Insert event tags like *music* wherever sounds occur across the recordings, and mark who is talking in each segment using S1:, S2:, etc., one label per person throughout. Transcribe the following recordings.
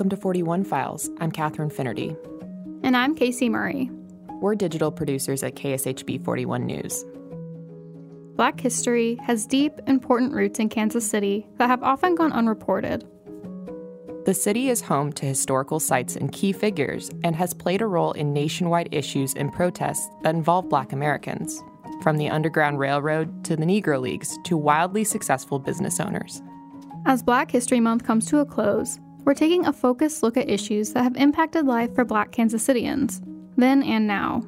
S1: Welcome to 41 Files. I'm Katharine Finnerty.
S2: And I'm Casey Murray.
S1: We're digital producers at KSHB 41 News.
S2: Black history has deep, important roots in Kansas City that have often gone unreported.
S1: The city is home to historical sites and key figures and has played a role in nationwide issues and protests that involve black Americans, from the Underground Railroad to the Negro Leagues to wildly successful business owners.
S2: As Black History Month comes to a close, we're taking a focused look at issues that have impacted life for Black Kansas Citians, then and now.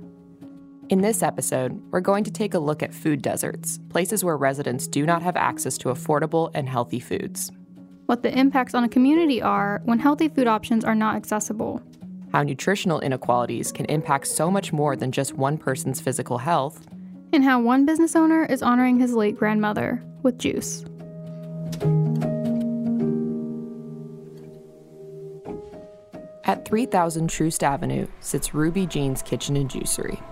S1: In this episode, we're going to take a look at food deserts, places where residents do not have access to affordable and healthy foods.
S2: What the impacts on a community are when healthy food options are not accessible.
S1: How nutritional inequalities can impact so much more than just one person's physical health.
S2: And how one business owner is honoring his late grandmother with juice.
S1: At 3000 Troost Avenue sits Ruby Jean's Kitchen and Juicery.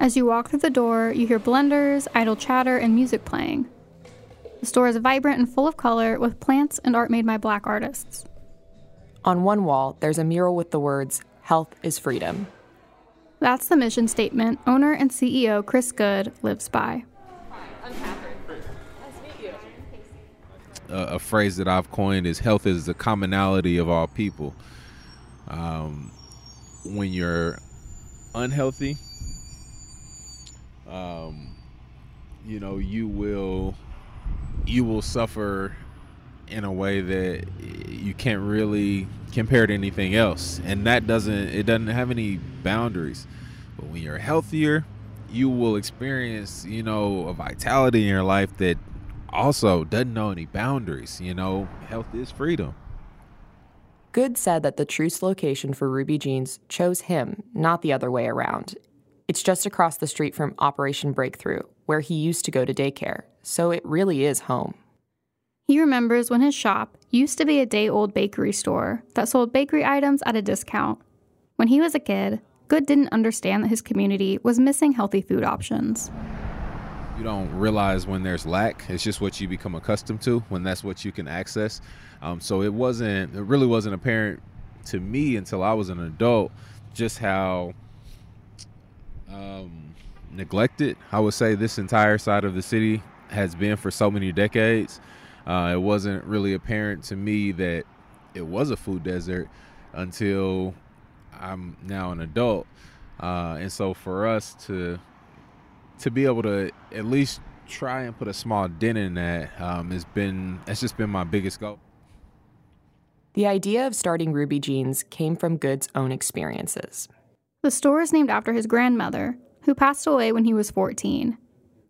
S2: As you walk through the door, you hear blenders, idle chatter, and music playing. The store is vibrant and full of color with plants and art made by black artists.
S1: On one wall, there's a mural with the words, Health is Freedom.
S2: That's the mission statement owner and CEO Chris Good lives by.
S3: A, phrase that I've coined is health is the commonality of all people. Um, when you're unhealthy, um, you know, you will you will suffer in a way that you can't really compare to anything else, and that doesn't it doesn't have any boundaries. But when you're healthier, you will experience, you know, a vitality in your life that also doesn't know any boundaries. You know, health is freedom.
S1: Good said that the Troost location for Ruby Jeans chose him, not the other way around. It's just across the street from Operation Breakthrough, where he used to go to daycare, so it really is home.
S2: He remembers when his shop used to be a day old bakery store that sold bakery items at a discount. When he was a kid, Good didn't understand that his community was missing healthy food options
S3: you don't realize when there's lack. It's just what you become accustomed to when that's what you can access. Um, so it wasn't, it really wasn't apparent to me until I was an adult just how um, neglected I would say this entire side of the city has been for so many decades. Uh, it wasn't really apparent to me that it was a food desert until I'm now an adult. Uh, and so for us to to be able to at least try and put a small dent in that um, has been that's just been my biggest goal.
S1: The idea of starting Ruby Jeans came from Good's own experiences.
S2: The store is named after his grandmother, who passed away when he was 14.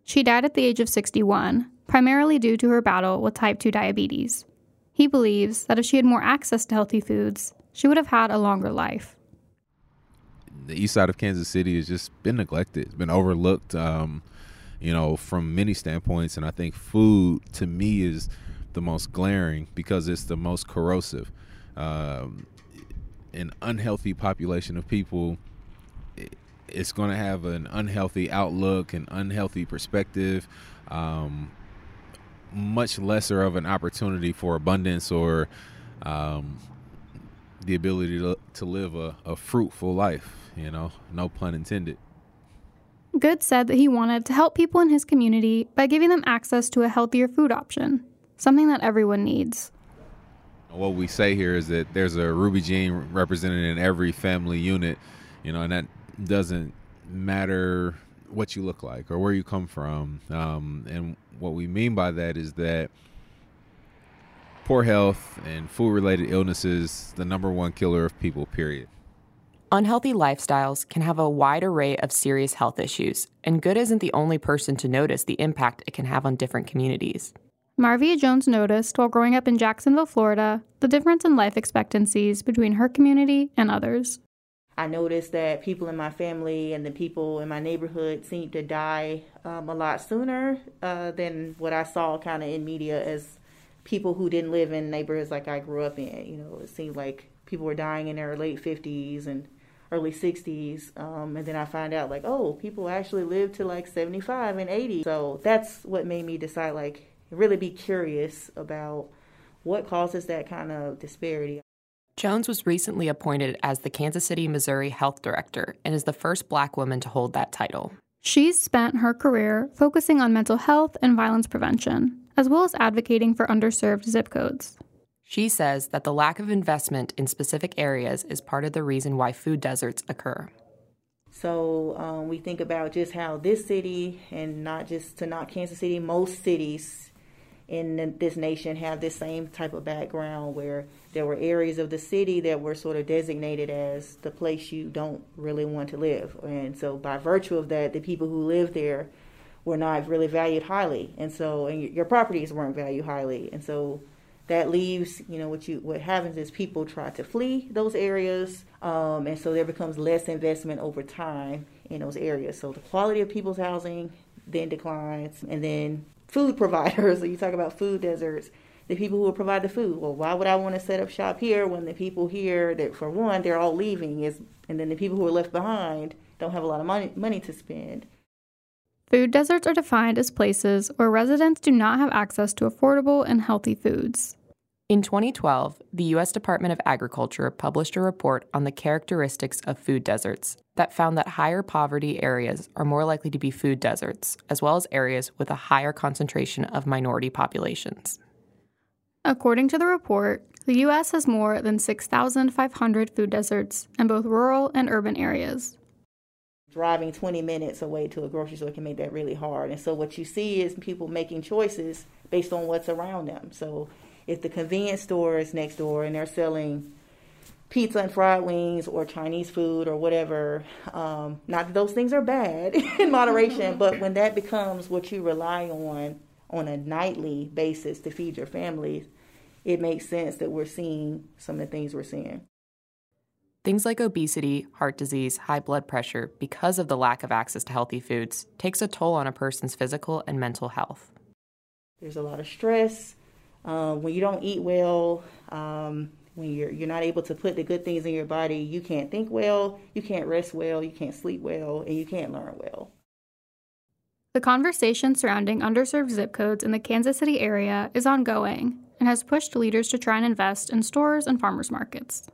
S2: She died at the age of 61, primarily due to her battle with type 2 diabetes. He believes that if she had more access to healthy foods, she would have had a longer life
S3: the east side of Kansas City has just been neglected. It's been overlooked, um, you know, from many standpoints. And I think food to me is the most glaring because it's the most corrosive. Um, an unhealthy population of people, it's going to have an unhealthy outlook, an unhealthy perspective. Um, much lesser of an opportunity for abundance or um, the ability to, to live a, a fruitful life you know, no pun intended.
S2: Good said that he wanted to help people in his community by giving them access to a healthier food option, something that everyone needs.
S3: What we say here is that there's a Ruby Jean represented in every family unit, you know, and that doesn't matter what you look like or where you come from. Um, and what we mean by that is that poor health and food related illnesses the number one killer of people period
S1: Unhealthy lifestyles can have a wide array of serious health issues, and Good isn't the only person to notice the impact it can have on different communities.
S2: Marvia Jones noticed while growing up in Jacksonville, Florida, the difference in life expectancies between her community and others.
S4: I noticed that people in my family and the people in my neighborhood seemed to die um, a lot sooner uh, than what I saw kind of in media as people who didn't live in neighborhoods like I grew up in. You know, it seemed like people were dying in their late 50s and early 60s. Um, and then I find out, like, oh, people actually live to like 75 and 80. So that's what made me decide, like, really be curious about what causes that kind of disparity.
S1: Jones was recently appointed as the Kansas City, Missouri Health Director and is the first black woman to hold that title.
S2: She's spent her career focusing on mental health and violence prevention, as well as advocating for underserved zip codes.
S1: She says that the lack of investment in specific areas is part of the reason why food deserts occur.
S4: So um, we think about just how this city, and not just to not Kansas City, most cities in this nation have this same type of background where there were areas of the city that were sort of designated as the place you don't really want to live. And so by virtue of that, the people who live there were not really valued highly. And so and your properties weren't valued highly. And so that leaves, you know, what you what happens is people try to flee those areas, um, and so there becomes less investment over time in those areas. So the quality of people's housing then declines, and then food *laughs* providers. So you talk about food deserts. The people who will provide the food. Well, why would I want to set up shop here when the people here that, for one, they're all leaving, is, and then the people who are left behind don't have a lot of money money to spend.
S2: Food deserts are defined as places where residents do not have access to affordable and healthy foods.
S1: In 2012, the U.S. Department of Agriculture published a report on the characteristics of food deserts that found that higher poverty areas are more likely to be food deserts, as well as areas with a higher concentration of minority populations.
S2: According to the report, the U.S. has more than 6,500 food deserts in both rural and urban areas,
S4: driving 20 minutes away to a grocery store can make that really hard. And so what you see is people making choices based on what's around them. So if the convenience store is next door and they're selling pizza and fried wings or Chinese food or whatever, um, not that those things are bad *laughs* in moderation, *laughs* but when that becomes what you rely on on a nightly basis to feed your family, it makes sense that we're seeing some of the things we're seeing.
S1: Things like obesity, heart disease, high blood pressure, because of the lack of access to healthy foods, takes a toll on a person's physical and mental health.
S4: There's a lot of stress. Um, when you don't eat well, um, when you're, you're not able to put the good things in your body, you can't think well, you can't rest well, you can't sleep well, and you can't learn well.
S2: The conversation surrounding underserved zip codes in the Kansas City area is ongoing and has pushed leaders to try and invest in stores and farmers markets.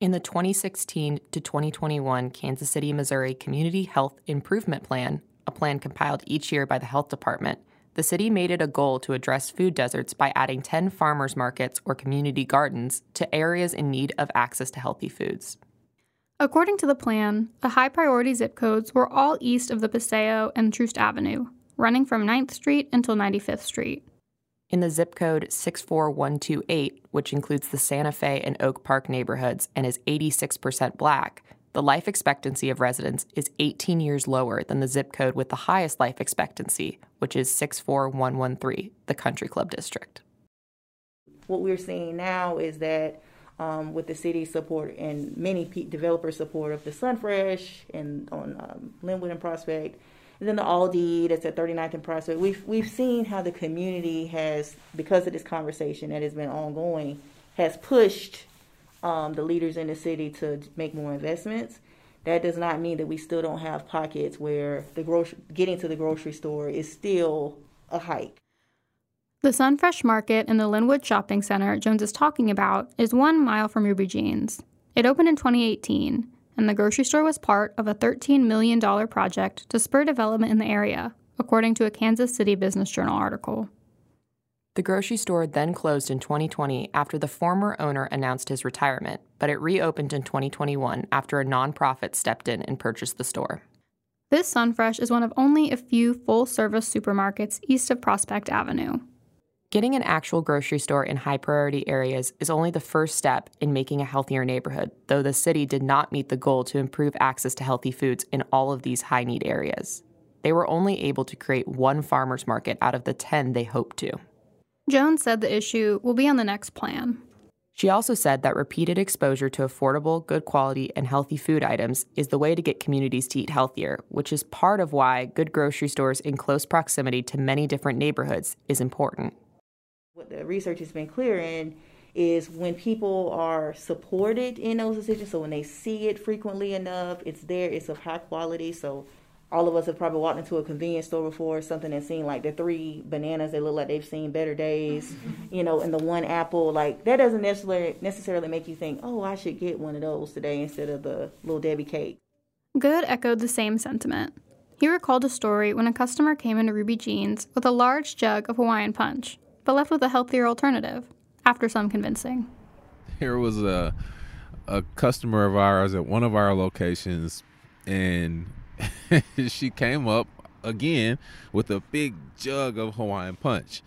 S1: In the 2016 to 2021 Kansas City, Missouri Community Health Improvement Plan, a plan compiled each year by the health department, the city made it a goal to address food deserts by adding 10 farmers markets or community gardens to areas in need of access to healthy foods.
S2: According to the plan, the high priority zip codes were all east of the Paseo and Troost Avenue, running from 9th Street until 95th Street.
S1: In the zip code 64128, which includes the Santa Fe and Oak Park neighborhoods and is 86% black, the life expectancy of residents is 18 years lower than the zip code with the highest life expectancy, which is 64113, the Country Club District.
S4: What we're seeing now is that um, with the city's support and many developer support of the Sunfresh and on um, Linwood and Prospect, then the Aldi that's at 39th and Prospect. We've we've seen how the community has, because of this conversation that has been ongoing, has pushed um, the leaders in the city to make more investments. That does not mean that we still don't have pockets where the grocery, getting to the grocery store is still a hike.
S2: The Sunfresh Market in the Linwood Shopping Center Jones is talking about is one mile from Ruby Jean's. It opened in 2018 and the grocery store was part of a $13 million project to spur development in the area, according to a Kansas City Business Journal article.
S1: The grocery store then closed in 2020 after the former owner announced his retirement, but it reopened in 2021 after a nonprofit stepped in and purchased the store.
S2: This Sunfresh is one of only a few full service supermarkets east of Prospect Avenue.
S1: Getting an actual grocery store in high priority areas is only the first step in making a healthier neighborhood, though the city did not meet the goal to improve access to healthy foods in all of these high need areas. They were only able to create one farmer's market out of the 10 they hoped to.
S2: Jones said the issue will be on the next plan.
S1: She also said that repeated exposure to affordable, good quality, and healthy food items is the way to get communities to eat healthier, which is part of why good grocery stores in close proximity to many different neighborhoods is important
S4: what the research has been clear in is when people are supported in those decisions, so when they see it frequently enough, it's there, it's of high quality. So all of us have probably walked into a convenience store before, something and seen like the three bananas that look like they've seen better days, *laughs* you know, and the one apple. Like that doesn't necessarily necessarily make you think, oh, I should get one of those today instead of the little Debbie cake.
S2: Good echoed the same sentiment. He recalled a story when a customer came into Ruby Jeans with a large jug of Hawaiian punch, but left with a healthier alternative after some convincing.
S3: Here was a a customer of ours at one of our locations and *laughs* she came up again with a big jug of Hawaiian punch.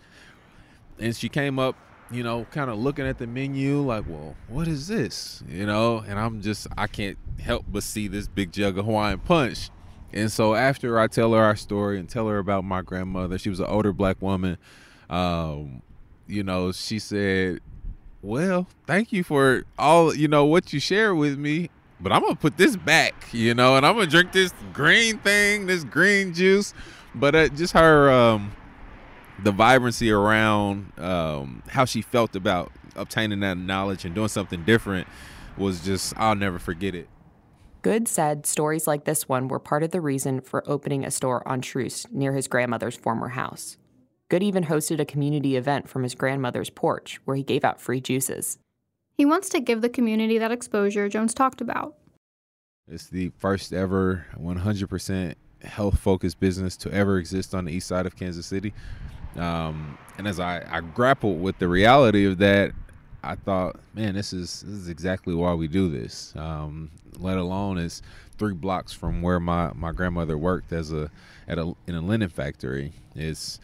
S3: And she came up, you know, kind of looking at the menu like, well, what is this? You know, and I'm just, I can't help but see this big jug of Hawaiian punch. And so after I tell her our story and tell her about my grandmother, she was an older black woman. Um, you know, she said, well, thank you for all, you know, what you shared with me but I'm gonna put this back, you know, and I'm gonna drink this green thing, this green juice. But uh, just her, um, the vibrancy around um, how she felt about obtaining that knowledge and doing something different was just, I'll never forget it.
S1: Good said stories like this one were part of the reason for opening a store on Troost near his grandmother's former house. Good even hosted a community event from his grandmother's porch where he gave out free juices.
S2: He wants to give the community that exposure Jones talked about.
S3: It's the first ever 100% health focused business to ever exist on the east side of Kansas City. Um, and as I, I grappled with the reality of that, I thought, man, this is this is exactly why we do this. Um, let alone it's three blocks from where my, my grandmother worked as a at a in a linen factory. It's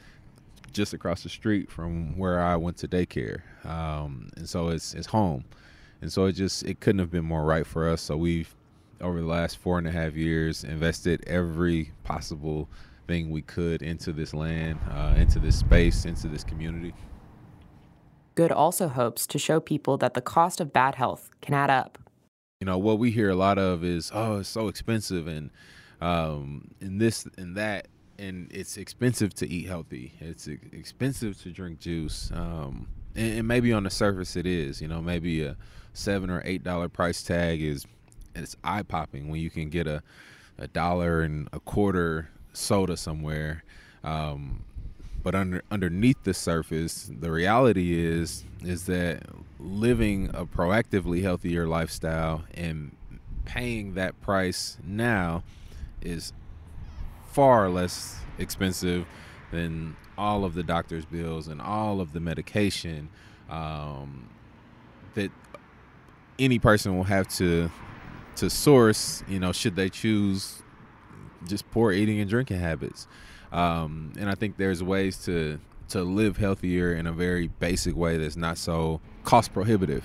S3: just across the street from where I went to daycare, um, and so it's it's home, and so it just it couldn't have been more right for us. So we've over the last four and a half years invested every possible thing we could into this land, uh, into this space, into this community.
S1: Good also hopes to show people that the cost of bad health can add up.
S3: You know what we hear a lot of is, "Oh, it's so expensive," and um, and this and that and it's expensive to eat healthy. It's expensive to drink juice. Um, and, and, maybe on the surface it is. You know, maybe a seven or eight dollar price tag is it's eye popping when you can get a a dollar and a quarter soda somewhere. Um, but under underneath the surface, the reality is is that living a proactively healthier lifestyle and paying that price now is far less expensive than all of the doctor's bills and all of the medication um, that any person will have to to source. You know, should they choose just poor eating and drinking habits. Um, and I think there's ways to to live healthier in a very basic way that's not so cost prohibitive.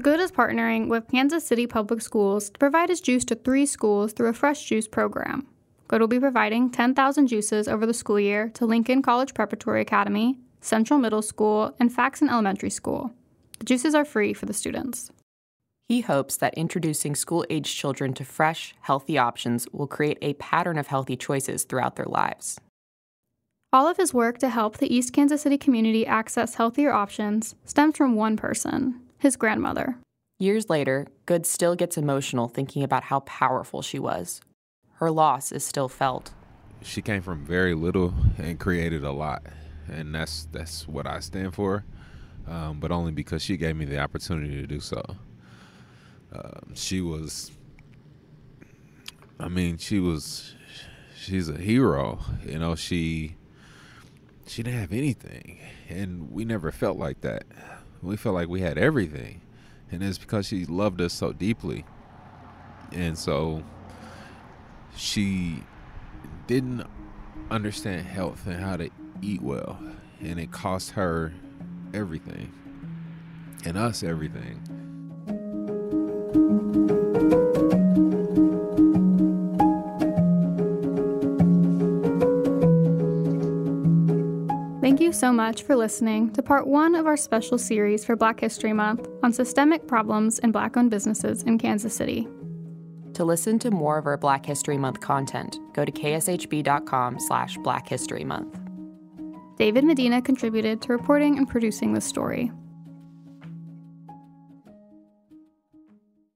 S2: Good is partnering with Kansas City Public Schools to provide his juice to three schools through a fresh juice program. Good will be providing 10,000 juices over the school year to Lincoln College Preparatory Academy, Central Middle School, and Faxon Elementary School. The juices are free for the students.
S1: He hopes that introducing school age children to fresh, healthy options will create a pattern of healthy choices throughout their lives.
S2: All of his work to help the East Kansas City community access healthier options stems from one person his grandmother.
S1: Years later, Good still gets emotional thinking about how powerful she was her loss is still felt.
S3: She came from very little and created a lot, and that's that's what I stand for. Um, but only because she gave me the opportunity to do so. Uh, she was, I mean, she was, she's a hero. You know, she she didn't have anything, and we never felt like that. We felt like we had everything, and it's because she loved us so deeply, and so she didn't understand health and how to eat well, and it cost her everything and us everything.
S2: Thank you so much for listening to part one of our special series for Black History Month on systemic problems in Black owned businesses in Kansas City.
S1: To listen to more of our Black History Month content, go to kshb.com slash Black History Month.
S2: David Medina contributed to reporting and producing this story.